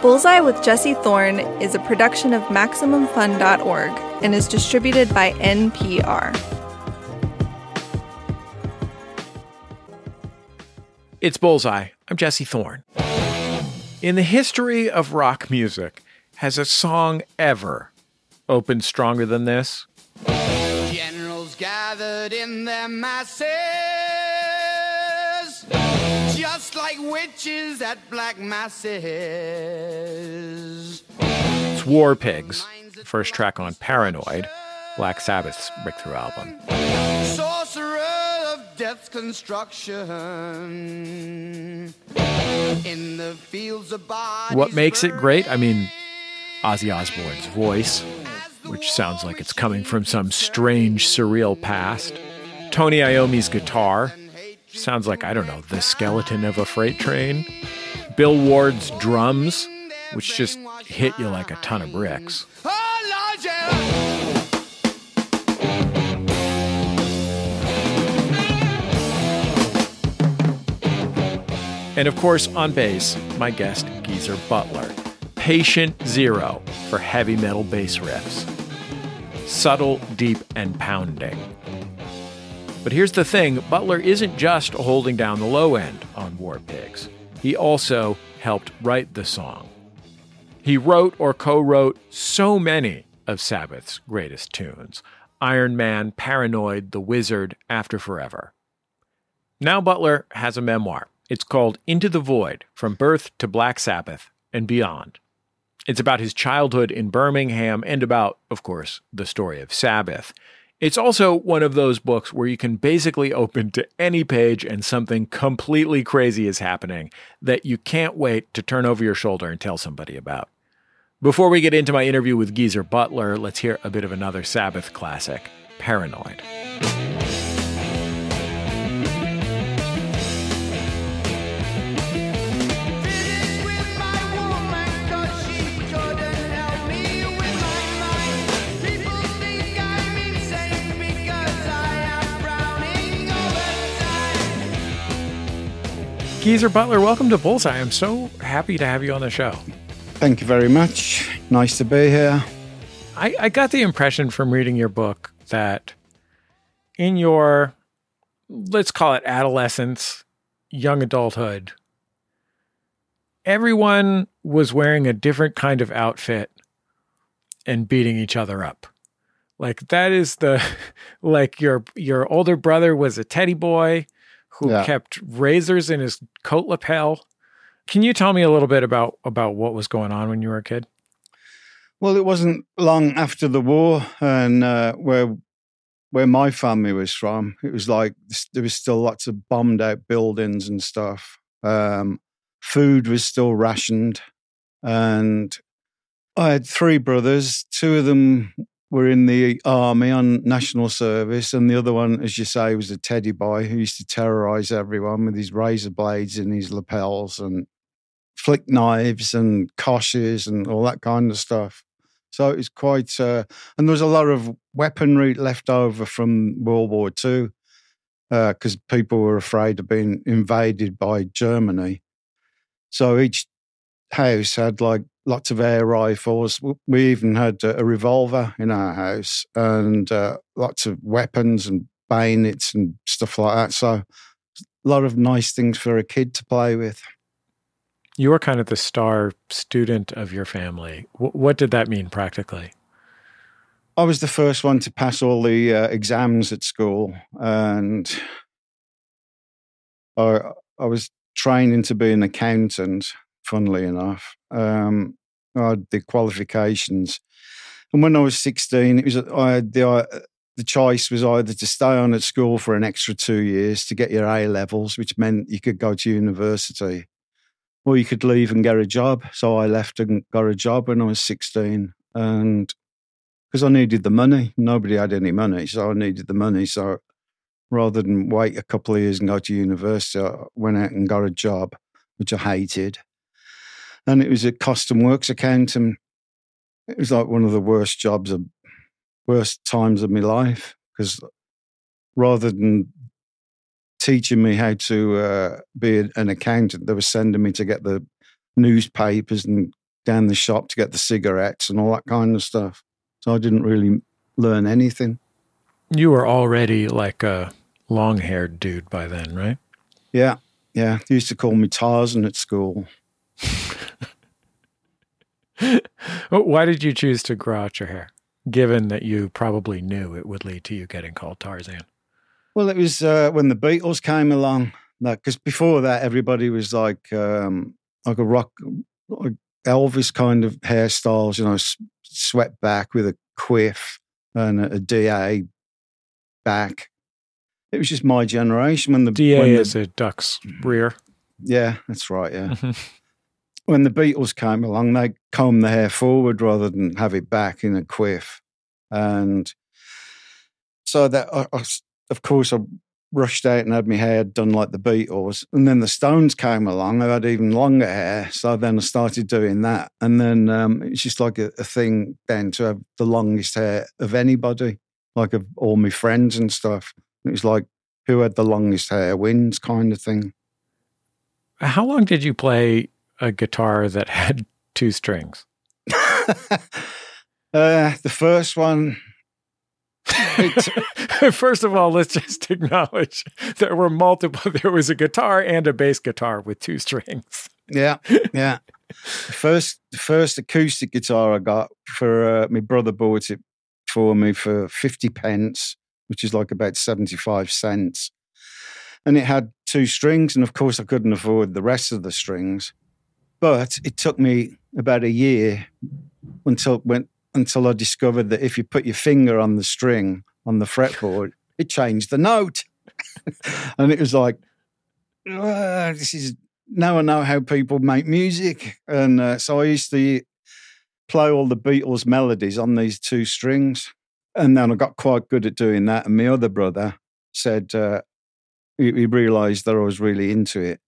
Bullseye with Jesse Thorn is a production of MaximumFun.org and is distributed by NPR. It's Bullseye. I'm Jesse Thorn. In the history of rock music, has a song ever opened stronger than this? Generals gathered in their masses, just like witches at black masses. It's War Pigs, first track on Paranoid, Black Sabbath's breakthrough album. Sorcerer of death's construction. In the fields of What makes it great? I mean, Ozzy Osbourne's voice, which sounds like it's coming from some strange, surreal past. Tony Iommi's guitar, sounds like, I don't know, the skeleton of a freight train. Bill Ward's drums, which just hit you like a ton of bricks. And of course, on bass, my guest, Geezer Butler. Patient zero for heavy metal bass riffs. Subtle, deep, and pounding. But here's the thing Butler isn't just holding down the low end on War Pigs, he also helped write the song. He wrote or co wrote so many of Sabbath's greatest tunes Iron Man, Paranoid, The Wizard, After Forever. Now Butler has a memoir. It's called Into the Void From Birth to Black Sabbath and Beyond. It's about his childhood in Birmingham and about, of course, the story of Sabbath. It's also one of those books where you can basically open to any page and something completely crazy is happening that you can't wait to turn over your shoulder and tell somebody about. Before we get into my interview with Geezer Butler, let's hear a bit of another Sabbath classic, Paranoid. Geezer Butler, welcome to Bullseye. I'm so happy to have you on the show. Thank you very much. Nice to be here. I, I got the impression from reading your book that in your, let's call it adolescence, young adulthood, everyone was wearing a different kind of outfit and beating each other up. Like that is the like your your older brother was a teddy boy who Yeah. kept razors in his coat lapel. Can you tell me a little bit about about what was going on when you were a kid? Well, it wasn't long after the war, and uh, where where my family was from, it was like there was still lots of bombed out buildings and stuff. Um, food was still rationed, and I had three brothers. Two of them were in the army on national service, and the other one, as you say, was a teddy boy who used to terrorize everyone with his razor blades in his lapels and flick knives and koshes and all that kind of stuff. So it was quite, uh, and there was a lot of weaponry left over from World War II because people were afraid of being invaded by Germany. So each house had like lots of air rifles. We even had a revolver in our house and uh, lots of weapons and bayonets and stuff like that. So a lot of nice things for a kid to play with. You were kind of the star student of your family. Wh- what did that mean practically? I was the first one to pass all the uh, exams at school, and I I was training to be an accountant. Funnily enough, um, I had the qualifications, and when I was sixteen, it was I had the uh, the choice was either to stay on at school for an extra two years to get your A levels, which meant you could go to university, or you could leave and get a job. So I left and got a job when I was sixteen, and because I needed the money. Nobody had any money, so I needed the money. So rather than wait a couple of years and go to university, I went out and got a job, which I hated. And it was a custom works accountant. It was like one of the worst jobs of worst times of my life because rather than teaching me how to uh, be an accountant, they were sending me to get the newspapers and down the shop to get the cigarettes and all that kind of stuff. So I didn't really learn anything. You were already like a long haired dude by then, right? Yeah, yeah. They used to call me Tarzan at school. Why did you choose to grow out your hair, given that you probably knew it would lead to you getting called Tarzan? Well, it was uh, when the Beatles came along. Because before that, everybody was like um, like a rock, like Elvis kind of hairstyles. You know, s- swept back with a quiff and a, a DA back. It was just my generation when the DA when the- is a duck's rear. yeah, that's right. Yeah, Mhm. When the Beatles came along, they combed the hair forward rather than have it back in a quiff, and so that I, I of course I rushed out and had my hair done like the Beatles, and then the Stones came along. I had even longer hair, so then I started doing that, and then um, it's just like a, a thing then to have the longest hair of anybody, like of all my friends and stuff. It was like who had the longest hair wins kind of thing. How long did you play a guitar that had two strings? uh, the first one. first of all, let's just acknowledge there were multiple. There was a guitar and a bass guitar with two strings. yeah, yeah. The first, the first acoustic guitar I got for uh, my brother bought it for me for fifty pence, which is like about seventy-five cents, and it had two strings, and of course I couldn't afford the rest of the strings. But it took me about a year until when until I discovered that if you put your finger on the string on the fretboard, it changed the note. and it was like, "Ah, this is now I know how people make music. And uh, so I used to play all the Beatles melodies on these two strings. And then I got quite good at doing that. And my other brother said uh, he, he realized that I was really into it.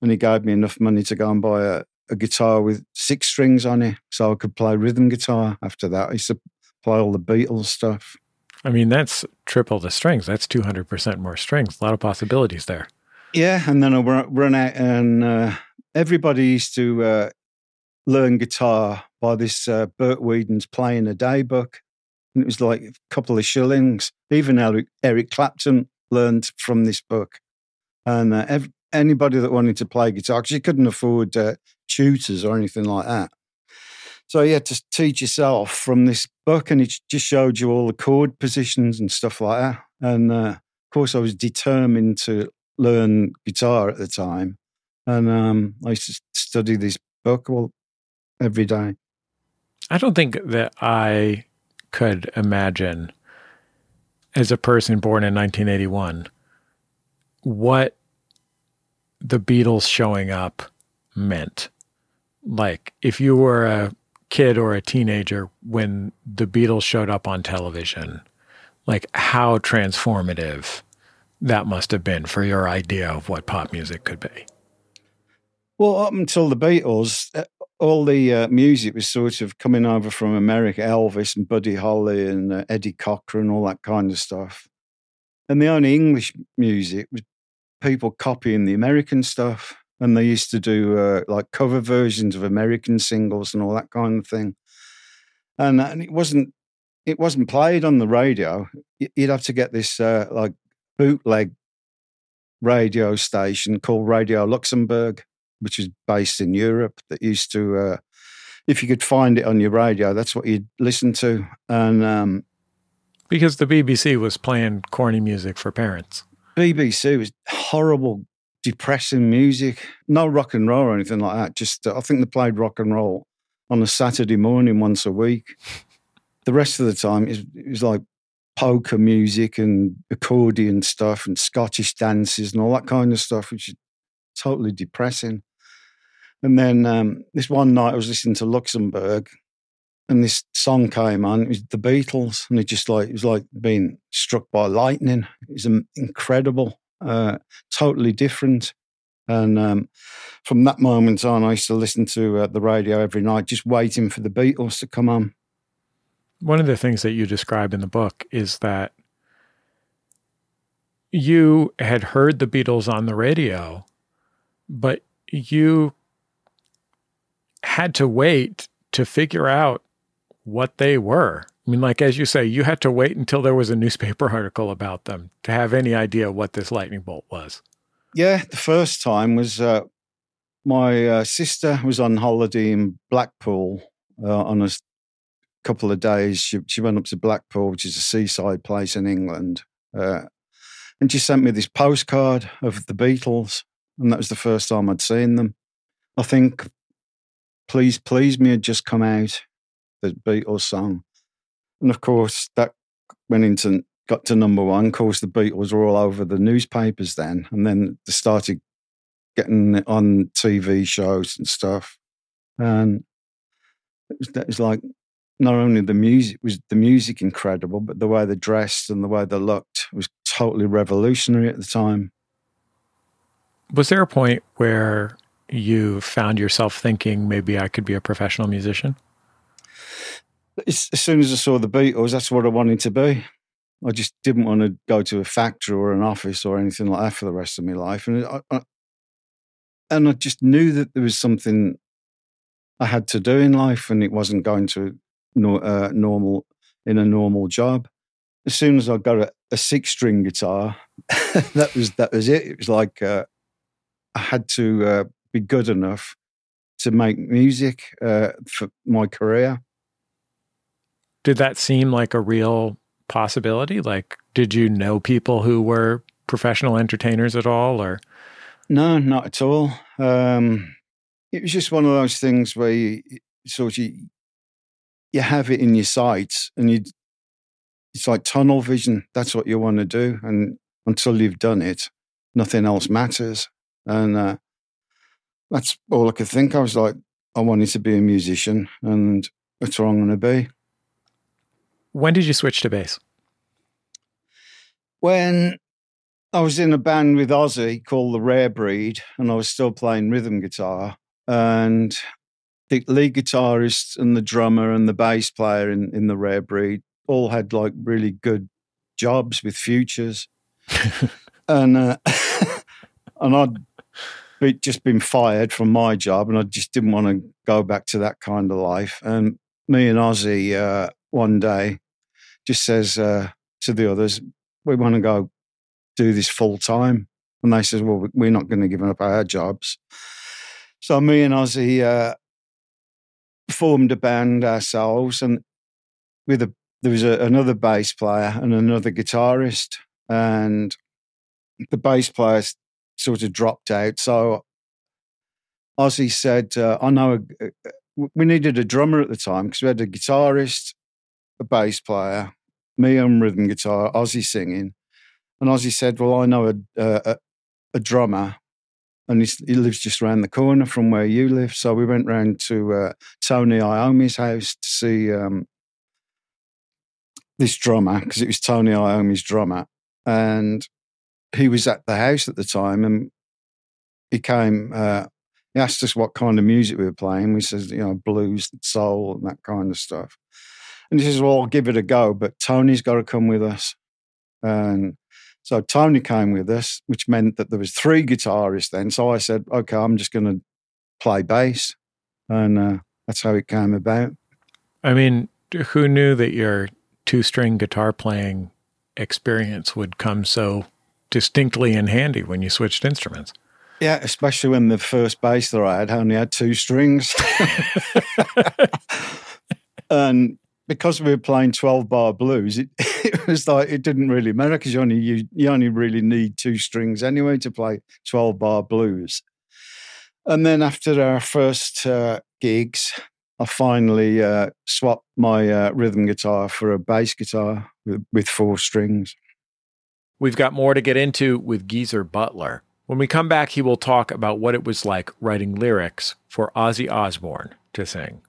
And he gave me enough money to go and buy a, a guitar with six strings on it so I could play rhythm guitar after that. I used to play all the Beatles stuff. I mean, that's triple the strings. That's 200% more strings. A lot of possibilities there. Yeah, and then I run, out, and uh, everybody used to uh, learn guitar by this uh, Bert Weedon's Playing a Day book, and it was like a couple of shillings. Even Eric, Eric Clapton learned from this book, and uh, ev- anybody that wanted to play guitar because you couldn't afford uh, tutors or anything like that. So you had to teach yourself from this book, and it just showed you all the chord positions and stuff like that. And uh, of course, I was determined to learn guitar at the time, and um, I used to study this book well every day. I don't think that I could imagine, as a person born in 1981, what the Beatles showing up meant. Like, if you were a kid or a teenager when the Beatles showed up on television, like how transformative that must have been for your idea of what pop music could be. Well, up until the Beatles, uh, all the uh, music was sort of coming over from America, Elvis and Buddy Holly and uh, Eddie Cochran, and all that kind of stuff. And the only English music was people copying the American stuff. And they used to do uh, like cover versions of American singles and all that kind of thing. And, and it wasn't it wasn't played on the radio. You'd have to get this uh, like bootleg radio station called Radio Luxembourg which is based in Europe, that used to, uh, if you could find it on your radio, that's what you'd listen to. And um, Because the BBC was playing corny music for parents. BBC was horrible, depressing music. No rock and roll or anything like that. Just, uh, I think they played rock and roll on a Saturday morning once a week. The rest of the time, it was, like polka music and accordion stuff and Scottish dances and all that kind of stuff, which is totally depressing. And then um, this one night I was listening to Luxembourg and this song came on. It was the Beatles, and it just like it was like being struck by lightning. It was um, incredible, uh, totally different. And um, from that moment on, I used to listen to uh, the radio every night, just waiting for the Beatles to come on. One of the things that you describe in the book is that you had heard the Beatles on the radio, but you had to wait to figure out what they were. I mean, like as you say, you had to wait until there was a newspaper article about them to have any idea what this lightning bolt was. Yeah, the first time was uh, my uh, sister was on holiday in Blackpool uh, on a couple of days. She, she went up to Blackpool, which is a seaside place in England, uh, and she sent me this postcard of the Beatles, and that was the first time I'd seen them. I think "Please Please Me" had just come out, the Beatles song, and of course that went into got to number one. Of course, the Beatles were all over the newspapers then, and then they started getting it on TV shows and stuff. And it was, that was like not only the music was the music incredible, but the way they dressed and the way they looked was totally revolutionary at the time. Was there a point where you found yourself thinking maybe I could be a professional musician? As, soon as I saw the Beatles, that's what I wanted to be. I just didn't want to go to a factory or an office or anything like that for the rest of my life, and I, I, and I just knew that there was something I had to do in life, and it wasn't going to uh, normal in a normal job. As soon as I got a, a six-string guitar, that was that was it. It was like uh, I had to uh, be good enough to make music uh, for my career. Did that seem like a real possibility? Like, did you know people who were professional entertainers at all, or No, not at all. Um, it was just one of those things where you sort of you have it in your sights, and you it's like tunnel vision. That's what you want to do, and until you've done it, nothing else matters. And uh, that's all I could think. I was like, I wanted to be a musician, and that's what I'm going to be. When did you switch to bass? when I was in a band with Ozzy called The Rare Breed, and I was still playing rhythm guitar, and the lead guitarist and the drummer and the bass player in, in The Rare Breed all had like really good jobs with futures, and uh, and I'd be, just been fired from my job, and I just didn't want to go back to that kind of life. And me and Ozzy uh, one day just says uh, to the others, we want to go do this full time. And they said, well, we're not going to give up our jobs. So me and Ozzy uh, formed a band ourselves, and with a there was a, another bass player and another guitarist, and the bass player sort of dropped out. So Ozzy said, uh, "I know a- we needed a drummer at the time because we had a guitarist, a bass player, me on rhythm guitar, Ozzy singing." And Ozzy said, "Well, I know a a, a drummer, and he lives just around the corner from where you live." So we went round to uh, Tony Iommi's house to see um, this drummer because it was Tony Iommi's drummer, and he was at the house at the time, and he came. Uh, he asked us what kind of music we were playing. We said, you know, blues, soul, and that kind of stuff. And he says, "Well, I'll give it a go, but Tony's got to come with us." And so Tony came with us, which meant that there was three guitarists then. So I said, "Okay, I'm just going to play bass," and uh, that's how it came about. I mean, who knew that your two string guitar playing experience would come so distinctly in handy when you switched instruments? Yeah, especially when the first bass that I had only had two strings. and because we were playing 12 bar blues, it, it was like it didn't really matter because you only you, you only really need two strings anyway to play 12 bar blues. And then after our first uh, gigs, I finally uh, swapped my uh, rhythm guitar for a bass guitar with, with four strings. We've got more to get into with Geezer Butler. When we come back, he will talk about what it was like writing lyrics for Ozzy Osbourne to sing.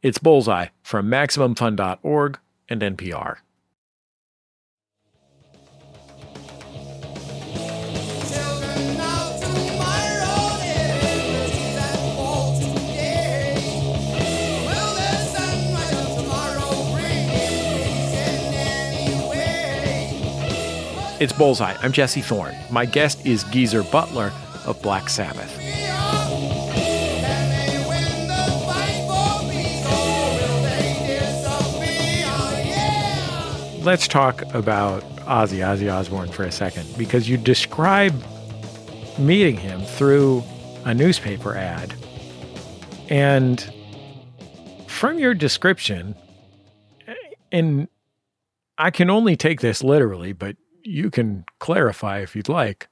It's Bullseye from MaximumFun.org and NPR. It's Bullseye. I'm Jesse Thorn. My guest is Geezer Butler of Black Sabbath. Let's talk about Ozzy, Ozzy Osbourne, for a second, because you describe meeting him through a newspaper ad. And from your description, and I can only take this literally, but you can clarify if you'd like.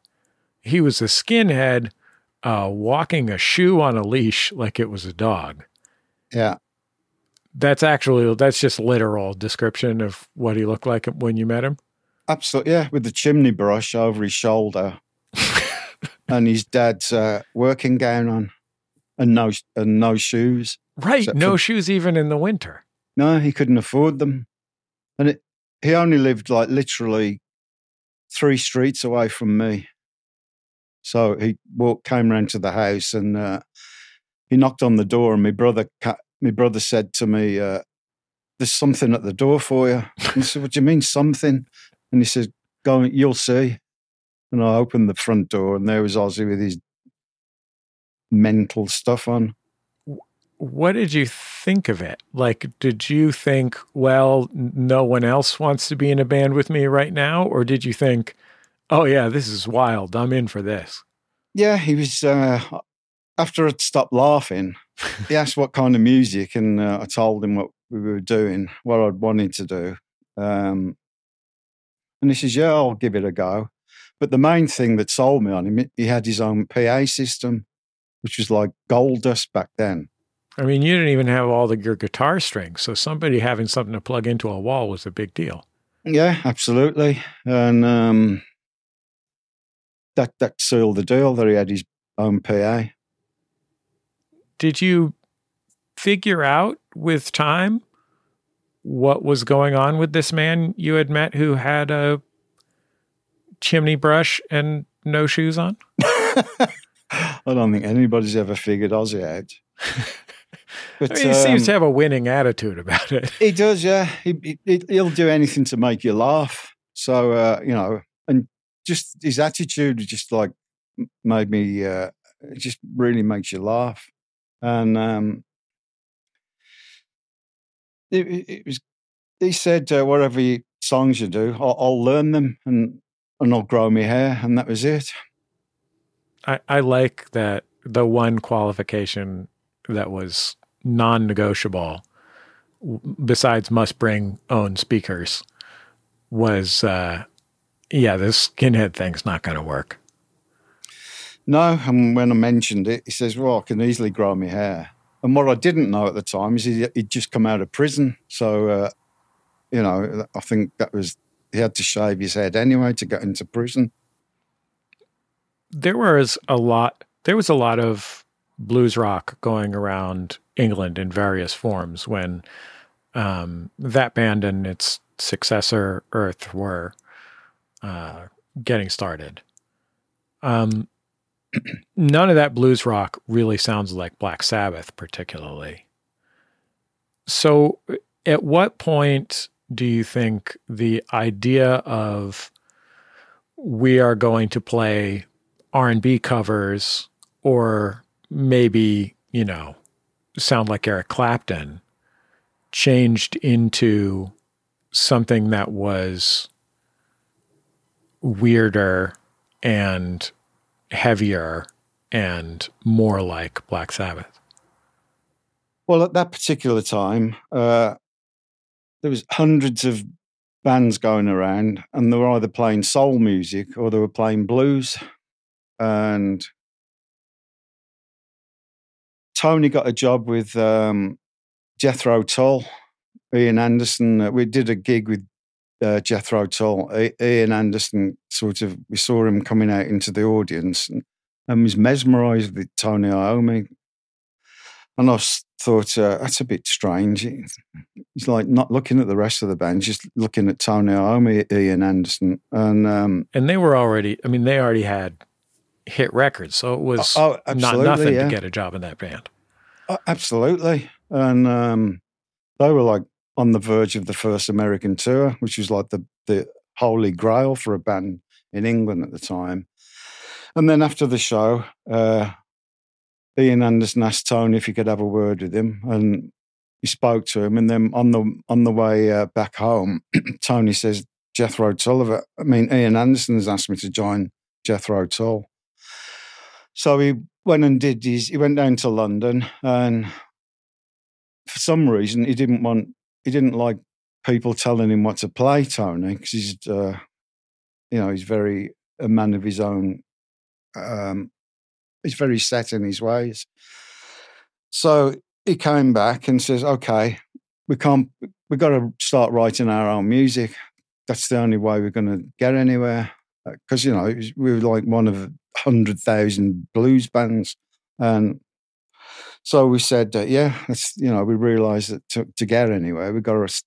He was a skinhead uh, walking a shoe on a leash like it was a dog. Yeah. That's actually that's just literal description of what he looked like when you met him. Absolutely. Yeah. With the chimney brush over his shoulder and his dad's uh, working gown on and no, and no shoes. Right, no for- shoes even in the winter. No, he couldn't afford them. And it, he only lived like literally three streets away from me. So he walked, came round to the house and uh, he knocked on the door. And my brother, ca- my brother said to me, uh, "There's something at the door for you." And I said, "What do you mean something?" And he said, "Go, you'll see." And I opened the front door, and there was Ozzy with his mental stuff on. What did you think of it? Like, did you think, well, no one else wants to be in a band with me right now? Or did you think, oh, yeah, this is wild. I'm in for this? Yeah, he was. Uh, after I'd stopped laughing, he asked what kind of music, and uh, I told him what we were doing, what I'd wanted to do. Um, and he says, "Yeah, I'll give it a go." But the main thing that sold me on him, he had his own PA system, which was like gold dust back then. I mean, you didn't even have all the, your guitar strings. So somebody having something to plug into a wall was a big deal. Yeah, absolutely, and um, that that sealed the deal that he had his own PA. Did you figure out with time what was going on with this man you had met who had a chimney brush and no shoes on? I don't think anybody's ever figured Ozzy out. But, I mean, he seems um, to have a winning attitude about it. He does, yeah. He, he he'll do anything to make you laugh. So uh, you know, and just his attitude just like made me. Uh, it just really makes you laugh, and um, it, it, was. He said, uh, "Whatever you, songs you do, I'll, I'll learn them and and I'll grow my hair," and that was it. I, I like that the one qualification that was non negotiable, besides must bring own speakers, was uh, yeah, this skinhead thing's not going to work. No, and when I mentioned it, he says, "Well, I can easily grow my hair." And what I didn't know at the time is he, he'd just come out of prison, so uh, you know, I think that was he had to shave his head anyway to get into prison. there was a lot there was a lot of blues rock going around England in various forms when um, that band and its successor Earth were uh, getting started. Um, none of that blues rock really sounds like Black Sabbath, particularly. So, at what point do you think the idea of we are going to play R&B covers or maybe, you know, sound like Eric Clapton changed into something that was weirder and heavier and more like Black Sabbath. Well, at that particular time, uh, there was hundreds of bands going around, and they were either playing soul music or they were playing blues. And Tony got a job with um, Jethro Tull, Ian Anderson. We did a gig with uh, Jethro Tull. I- Ian Anderson sort of we saw him coming out into the audience and, and was mesmerised with Tony Iommi. And I thought uh, that's a bit strange. He- He's like not looking at the rest of the band, just looking at Tony Iommi, Ian Anderson, and um, And they were already, I mean, they already had hit records. So it was oh, not nothing yeah. to get a job in that band. Uh, absolutely. And um, they were like on the verge of the first American tour, which was like the, the holy grail for a band in England at the time. And then after the show, uh, Ian Anderson asked Tony if he could have a word with him. And he spoke to him, and then on the on the way uh, back home, Tony says Jethro Tull. have- I mean, Ian Anderson has asked me to join Jethro Tull. So he went and did his. He went down to London, and for some reason, he didn't want. He didn't like people telling him what to play, Tony, because he's, uh, you know, he's very a man of his own. Um, he's very set in his ways. So he came back and says, "Okay, we can't. We've got to start writing our own music. That's the only way we're going to get anywhere. Because you know, we were like one of hundred thousand blues bands, and so we said, uh, yeah, you know, we realised that to, to get anywhere, we've got to s-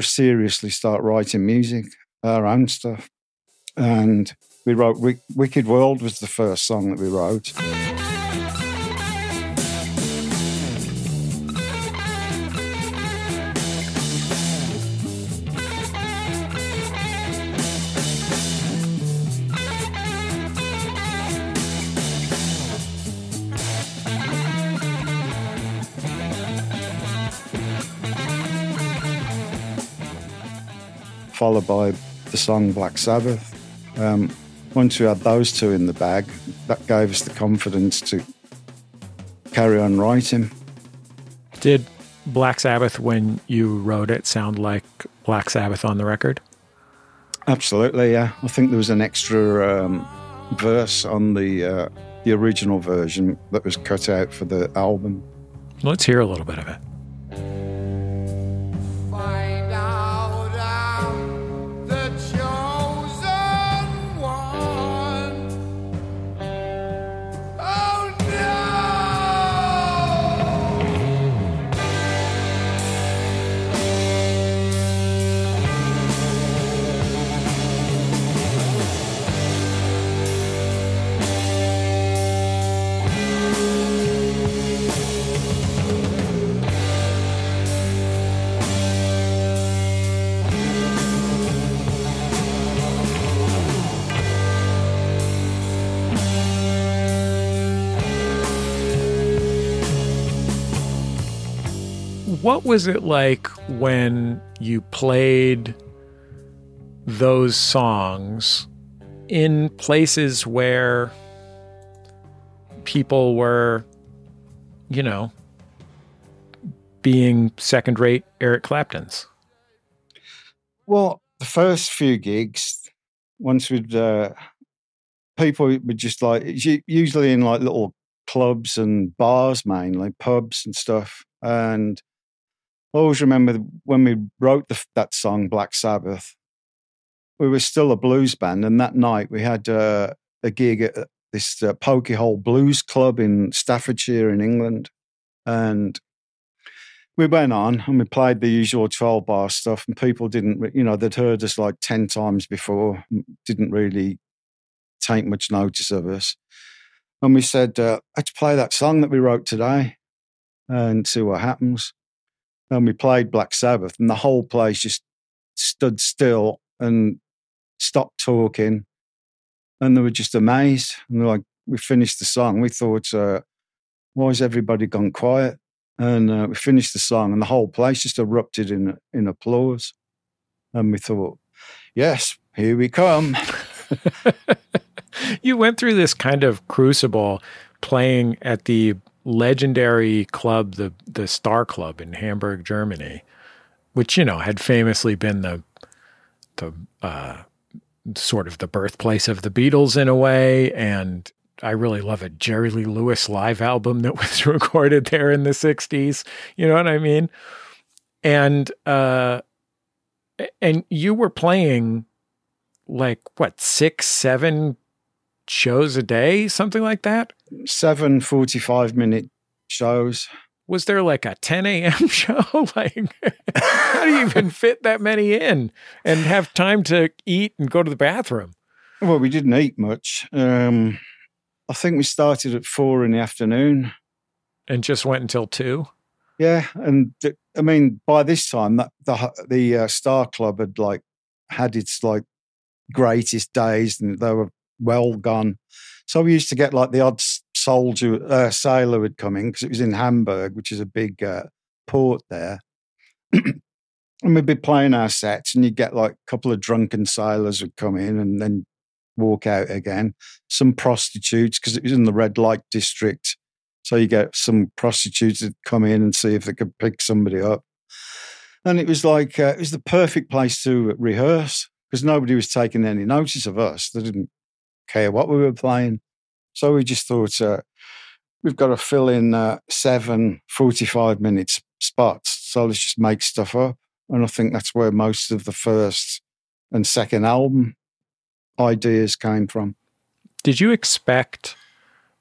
seriously start writing music, our own stuff, and we wrote Wick- "Wicked World" was the first song that we wrote. Followed by the song Black Sabbath. Um, once we had those two in the bag, that gave us the confidence to carry on writing. Did Black Sabbath, when you wrote it, sound like Black Sabbath on the record? Absolutely, yeah. I think there was an extra um, verse on the uh, the original version that was cut out for the album. Let's hear a little bit of it. What was it like when you played those songs in places where people were, you know, being second rate Eric Claptons? Well, the first few gigs, once we'd uh, people would just like usually in like little clubs and bars mainly, pubs and stuff. And I always remember when we wrote the, that song, Black Sabbath, we were still a blues band. And that night we had uh, a gig at this uh, Pokey Hole Blues Club in Staffordshire in England. And we went on and we played the usual 12 bar stuff and people didn't you know they'd heard us like 10 times before didn't really take much notice of us and we said uh, let's play that song that we wrote today and see what happens and we played black sabbath and the whole place just stood still and stopped talking and they were just amazed and they're like we finished the song we thought uh, why has everybody gone quiet and uh, we finished the song, and the whole place just erupted in in applause. And we thought, "Yes, here we come." you went through this kind of crucible playing at the legendary club, the the Star Club in Hamburg, Germany, which you know had famously been the the uh, sort of the birthplace of the Beatles in a way, and I really love a Jerry Lee Lewis live album that was recorded there in the '60s. You know what I mean? And uh, and you were playing like what six, seven shows a day, something like that. Seven 45 minute shows. Was there like a 10 a.m. show? like, how do you even fit that many in and have time to eat and go to the bathroom? Well, we didn't eat much. Um, I think we started at four in the afternoon. And just went until two. Yeah, and th- I mean, by this time, that the the uh, Star Club had like had its like greatest days, and they were well gone. So we used to get like the odd soldier uh, sailor would come in because it was in Hamburg, which is a big uh, port there. and we'd be playing our sets, and you'd get like a couple of drunken sailors would come in and then walk out again. Some prostitutes, because it was in the red light district. So you get some prostitutes that come in and see if they could pick somebody up. And it was like, uh, it was the perfect place to rehearse because nobody was taking any notice of us. They didn't care what we were playing. So we just thought, uh, we've got to fill in uh, seven 45 minutes spots. So let's just make stuff up. And I think that's where most of the first and second album ideas came from. Did you expect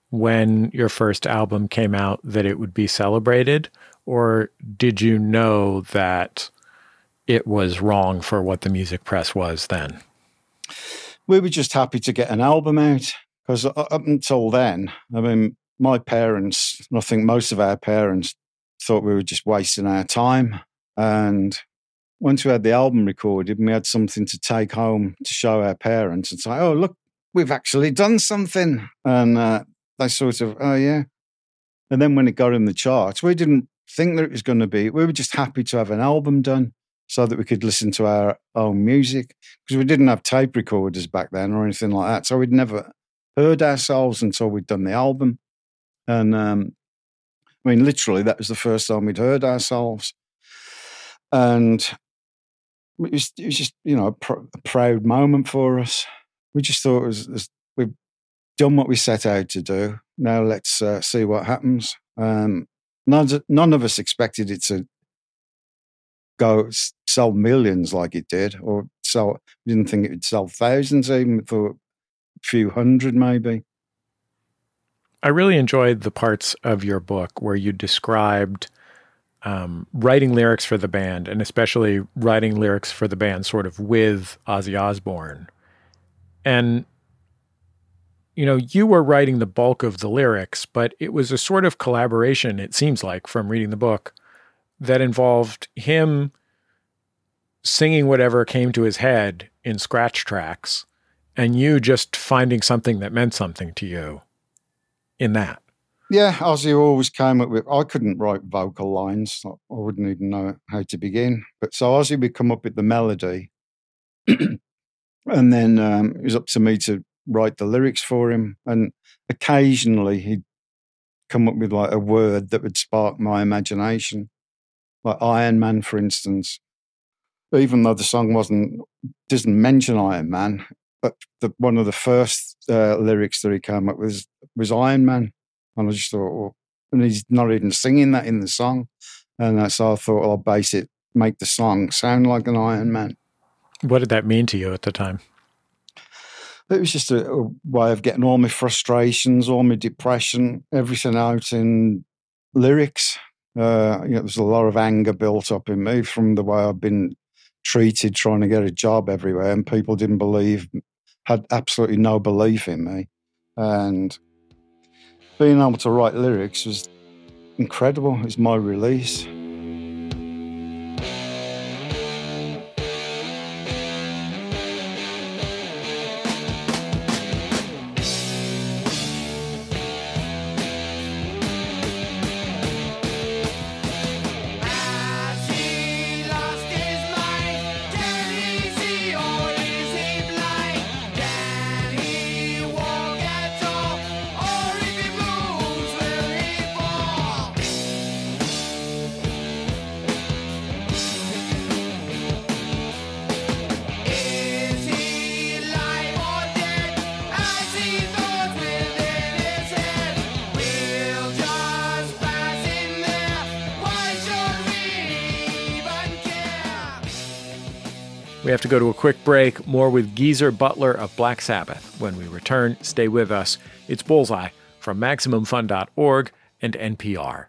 when your first album came out that it would be celebrated? Or did you know that it was wrong for what the music press was then? We were just happy to get an album out because up until then, I mean, my parents, I think most of our parents, thought we were just wasting our time. And once we had the album recorded and we had something to take home to show our parents and say, oh, look, we've actually done something. And uh, they sort of, oh, yeah. And then when it got in the charts, we didn't think that it was going to be, we were just happy to have an album done so that we could listen to our own music because we didn't have tape recorders back then or anything like that. So we'd never heard ourselves until we'd done the album. And um, I mean, literally, that was the first time we'd heard ourselves. And it was, it was just, you know, a, pr- a proud moment for us. We just thought it was, it was- we've done what we set out to do. Now let's uh, see what happens. Um, none, none of us expected it to go sell millions like it did, or sell. Didn't think it would sell thousands. Even thought a few hundred, maybe. I really enjoyed the parts of your book where you described um, writing lyrics for the band, and especially writing lyrics for the band sort of with Ozzy Osbourne. And, you know, you were writing the bulk of the lyrics, but it was a sort of collaboration, it seems like, from reading the book, that involved him singing whatever came to his head in scratch tracks, and you just finding something that meant something to you in that. Yeah, Ozzy always came up with. I couldn't write vocal lines. I wouldn't even know how to begin. But so Ozzy would come up with the melody, and then um, it was up to me to write the lyrics for him. And occasionally he'd come up with like a word that would spark my imagination, like Iron Man, for instance. Even though the song wasn't doesn't mention Iron Man, but the, one of the first uh, lyrics that he came up with was, was Iron Man. And I just thought, well, and he's not even singing that in the song. And uh, so I thought, well, I'll base it, make the song sound like an Iron Man. What did that mean to you at the time? It was just a, a way of getting all my frustrations, all my depression, everything out in lyrics. Uh, you know, there's a lot of anger built up in me from the way I've been treated trying to get a job everywhere, and people didn't believe, had absolutely no belief in me. And being able to write lyrics was incredible. It's my release. Have to go to a quick break. More with Geezer Butler of Black Sabbath. When we return, stay with us. It's Bullseye from MaximumFun.org and NPR.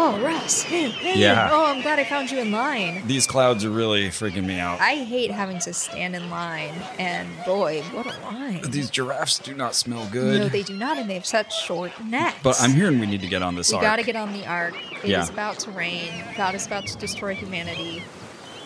Oh, Russ. Hey, hey. Yeah. Oh, I'm glad I found you in line. These clouds are really freaking me out. I hate having to stand in line, and boy, what a line. These giraffes do not smell good. No, they do not, and they have such short necks. but I'm hearing we need to get on this We arc. gotta get on the ark. It is Yeah. about to rain. God is about to destroy humanity.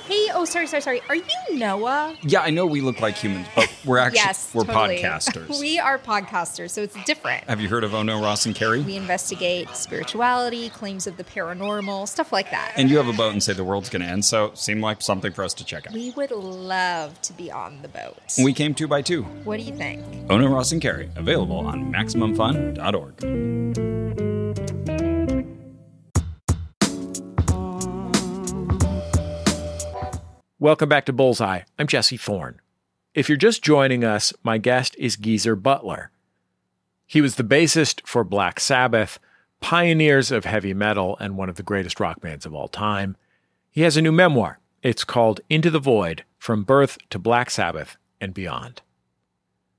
Hey, oh, sorry, sorry, sorry. Are you Noah? Yeah, I know we look like humans, but we're actually yes, we're totally. podcasters. we are podcasters, so it's different. Have you heard of Ono Ross and Carrie? We investigate spirituality, claims of the paranormal, stuff like that. And you have a boat and say the world's going to end, so it seemed like something for us to check out. we would love to be on the boat. We came two by two. what do you think? Ono Ross and Carrie, available on MaximumFun.org. Welcome back to Bullseye. I'm Jesse Thorn. If you're just joining us, my guest is Geezer Butler. He was the bassist for Black Sabbath, pioneers of heavy metal, and one of the greatest rock bands of all time. He has a new memoir. It's called Into the Void From Birth to Black Sabbath and Beyond.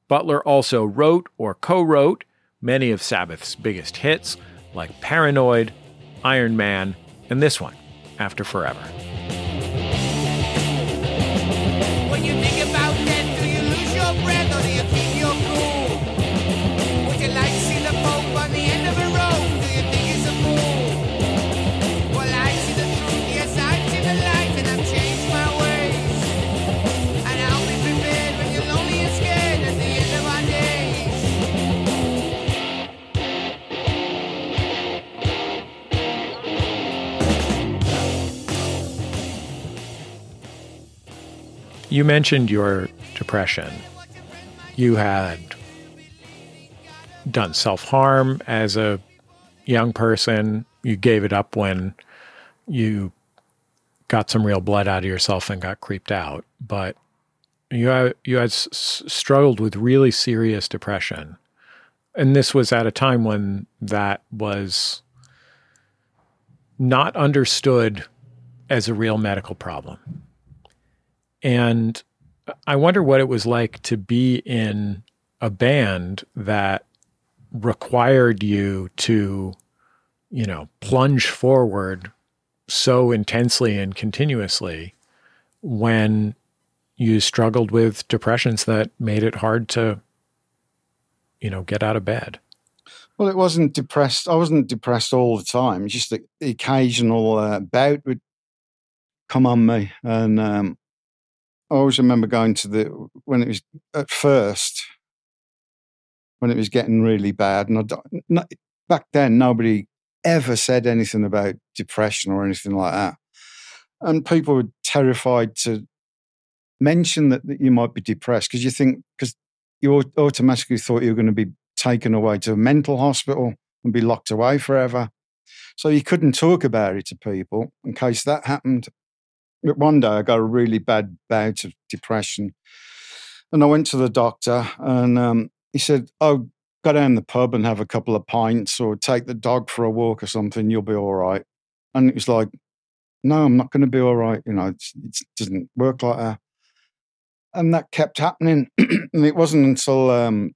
Butler also wrote or co wrote many of Sabbath's biggest hits, like Paranoid, Iron Man, and this one, After Forever. You mentioned your depression. You had done self harm as a young person. You gave it up when you got some real blood out of yourself and got creeped out. But you had, you had s- struggled with really serious depression. And this was at a time when that was not understood as a real medical problem. And I wonder what it was like to be in a band that required you to, you know, plunge forward so intensely and continuously when you struggled with depressions that made it hard to, you know, get out of bed. Well, it wasn't depressed. I wasn't depressed all the time. Just the, occasional uh, bout would come on me, and um, I always remember going to the when it was at first when it was getting really bad, and I don't- back then nobody ever said anything about depression or anything like that, and people were terrified to mention that, that you might be depressed because you think because you automatically thought you were going to be taken away to a mental hospital and be locked away forever. So you couldn't talk about it to people in case that happened. One day I got a really bad bout of depression. And I went to the doctor and um, he said, Oh, go down the pub and have a couple of pints or take the dog for a walk or something, you'll be all right. And it was like, No, I'm not going to be all right. You know, it doesn't work like that. And that kept happening. and it wasn't until um,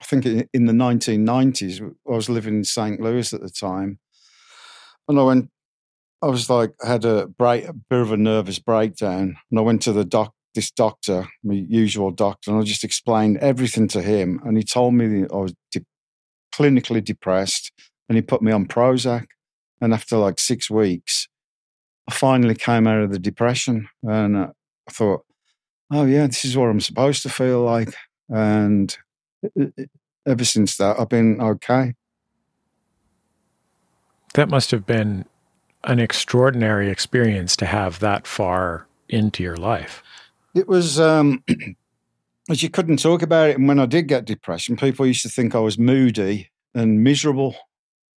I think in the 1990s, I was living in St. Louis at the time. And I went, I was like, had a break, a bit of a nervous breakdown. And I went to the doc, this doctor, my usual doctor, and I just explained everything to him. And he told me I was de- clinically depressed and he put me on Prozac. And after like six weeks, I finally came out of the depression. And uh, I thought, oh, yeah, this is what I'm supposed to feel like. And ever since that, I've been okay. That must have been an extraordinary experience to have that far into your life. It was, um, as you couldn't talk about it. And when I did get depression, people used to think I was moody and miserable.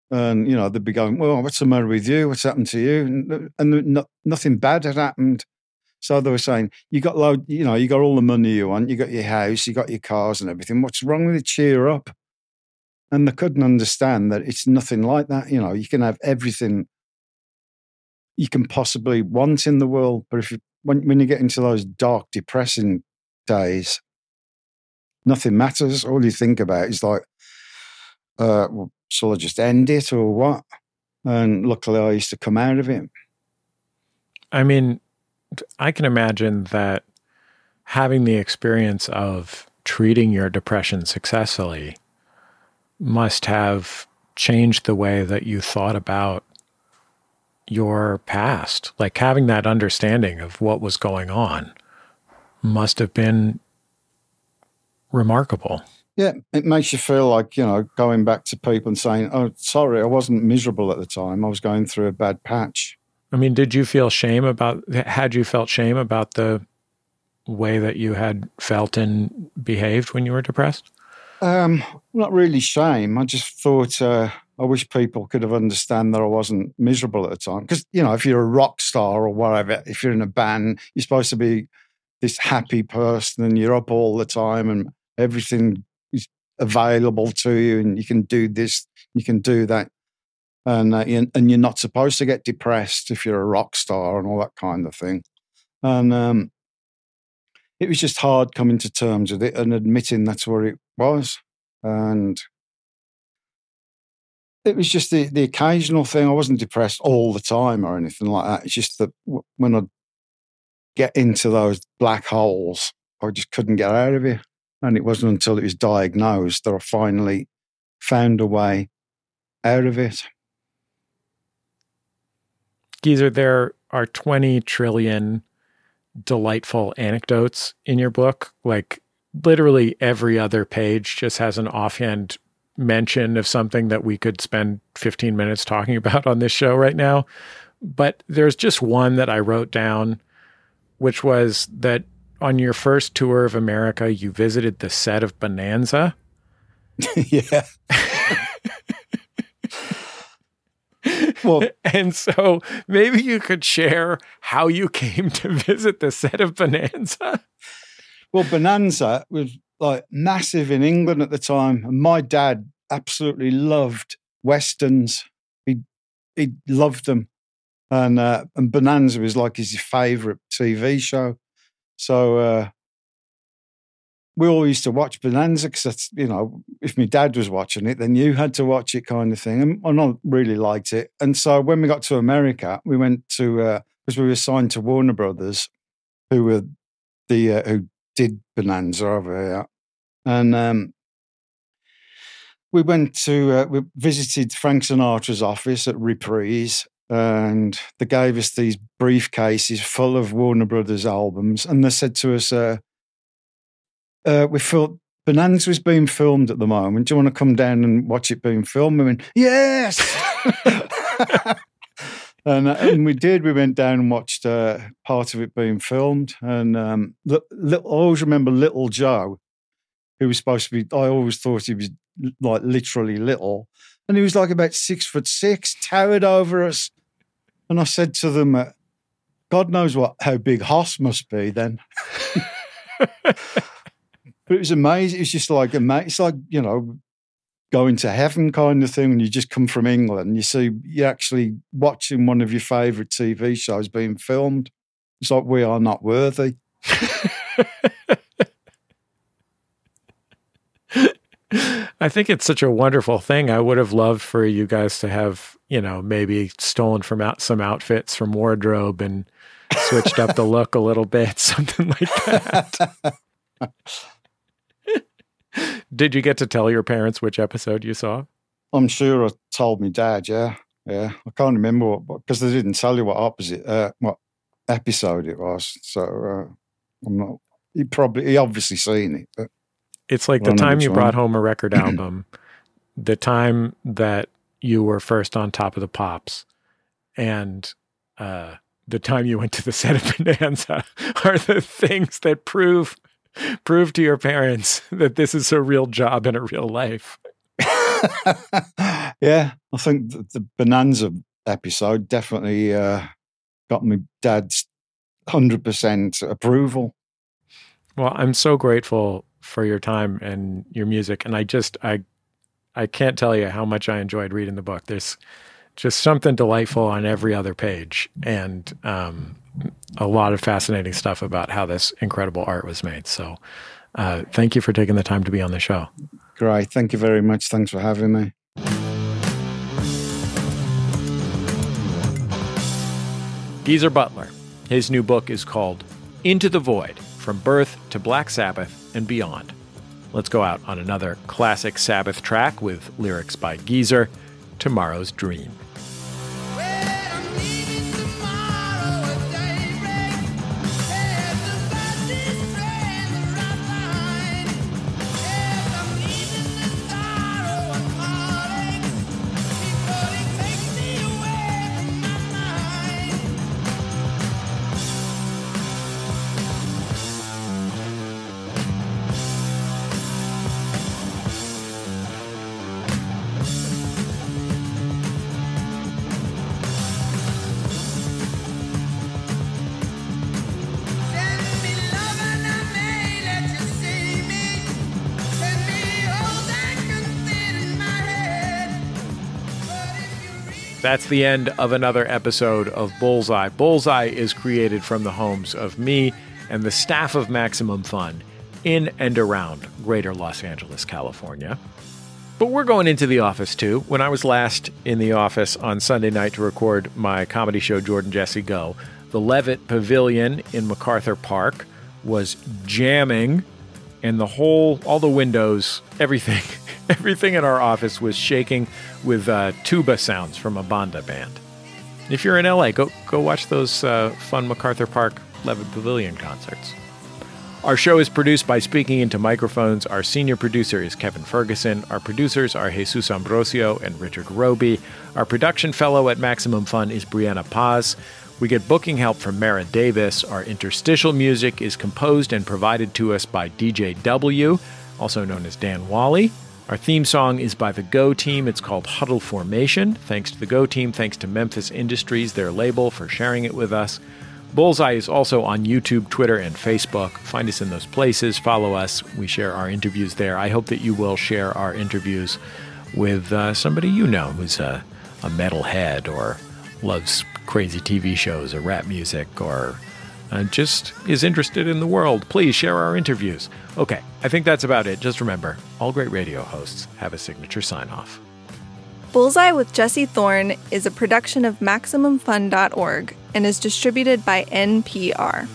And, you know, they'd be going, well, what's the matter with you? What's happened to you? And, and no, nothing bad had happened. So they were saying, you got load, you know, you got all the money you want, you got your house, you got your cars and everything. What's wrong with it? Cheer up. And they couldn't understand that it's nothing like that. You know, you can have everything you can possibly want in the world, but if you, when when you get into those dark, depressing days, nothing matters. All you think about is like, uh, well, shall I just end it or what? And luckily, I used to come out of it. I mean, I can imagine that having the experience of treating your depression successfully must have changed the way that you thought about your past. Like having that understanding of what was going on must have been remarkable. Yeah, it makes you feel like, you know, going back to people and saying, oh, sorry, I wasn't miserable at the time. I was going through a bad patch. I mean, did you feel shame about, had you felt shame about the way that you had felt and behaved when you were depressed? Um, not really shame. I just thought uh, I wish people could have understand that I wasn't miserable at the time. Because you know, if you're a rock star or whatever, if you're in a band, you're supposed to be this happy person, and you're up all the time, and everything is available to you, and you can do this, you can do that, and uh, and you're not supposed to get depressed if you're a rock star and all that kind of thing. And um, it was just hard coming to terms with it and admitting that's where it was. And it was just the, the occasional thing. I wasn't depressed all the time or anything like that. It's just that when I get into those black holes, I just couldn't get out of it. And it wasn't until it was diagnosed that I finally found a way out of it. Geezer, there are 20 trillion delightful anecdotes in your book. Like literally every other page just has an offhand mention of something that we could spend 15 minutes talking about on this show right now. But there's just one that I wrote down, which was that on your first tour of America, you visited the set of Bonanza. yeah. well, And so maybe you could share how you came to visit the set of Bonanza. Well, Bonanza was like massive in England at the time, and my dad absolutely loved westerns. He he loved them, and uh, and Bonanza was like his favorite TV show. So uh, we all used to watch Bonanza because you know if my dad was watching it, then you had to watch it, kind of thing. And, I really liked it. And so when we got to America, we went to because we were signed to Warner Brothers, who were the uh, who did Bonanza over here, and um, we went to uh, we visited Frank Sinatra's office at Reprise, and they gave us these briefcases full of Warner Brothers albums, and they said to us, uh, uh, "We thought." Bonanza was being filmed at the moment. Do you want to come down and watch it being filmed? We went, yes. and, uh, and we did. We went down and watched uh, part of it being filmed. And um, I always remember Little Joe, who was supposed to be. I always thought he was like literally little, and he was like about six foot six, towered over us. And I said to them, uh, "God knows what how big Hoss must be then." but it was amazing. It was just like ama- It's like you know going to heaven kind of thing and you just come from England. You see, you're actually watching one of your favourite TV shows being filmed. It's like we are not worthy. I think it's such a wonderful thing. I would have loved for you guys to have, you know, maybe stolen from out some outfits from wardrobe and switched up the look a little bit, something like that. Did you get to tell your parents which episode you saw? I'm sure I told my dad. Yeah, yeah. I can't remember what because they didn't tell you what opposite uh, what episode it was. So uh, I'm not. He probably he obviously seen it, but It's like the time you one. brought home a record album, the time that you were first on top of the pops, and uh, the time you went to the set of Bonanza are the things that prove prove to your parents that this is a real job and a real life. yeah, I think the, the Bonanza episode definitely uh, got my dad's hundred percent approval. Well, I'm so grateful for your time and your music, and I just I I can't tell you how much I enjoyed reading the book. There's just something delightful on every other page, and um, a lot of fascinating stuff about how this incredible art was made. So, uh, thank you for taking the time to be on the show. Great, thank you very much. Thanks for having me. Geezer Butler. His new book is called Into the Void From Birth to Black Sabbath and Beyond. Let's go out on another classic Sabbath track with lyrics by Geezer Tomorrow's Dream. That's the end of another episode of Bullseye. Bullseye is created from the homes of me and the staff of Maximum Fun in and around greater Los Angeles, California. But we're going into the office too. When I was last in the office on Sunday night to record my comedy show, Jordan Jesse Go, the Levitt Pavilion in MacArthur Park was jamming, and the whole, all the windows, everything, everything in our office was shaking with uh, tuba sounds from a banda band. If you're in LA, go go watch those uh, fun MacArthur Park Levitt Pavilion concerts. Our show is produced by Speaking Into Microphones. Our senior producer is Kevin Ferguson. Our producers are Jesus Ambrosio and Richard Robey. Our production fellow at Maximum Fun is Brianna Paz. We get booking help from Mara Davis. Our interstitial music is composed and provided to us by DJ W, also known as Dan Wally. Our theme song is by the Go Team. It's called Huddle Formation. Thanks to the Go Team. Thanks to Memphis Industries, their label, for sharing it with us. Bullseye is also on YouTube, Twitter, and Facebook. Find us in those places. Follow us. We share our interviews there. I hope that you will share our interviews with uh, somebody you know who's a, a metalhead or loves crazy TV shows or rap music or uh, just is interested in the world. Please share our interviews. Okay, I think that's about it. Just remember all great radio hosts have a signature sign off. Bullseye with Jesse Thorn is a production of MaximumFun.org and is distributed by NPR.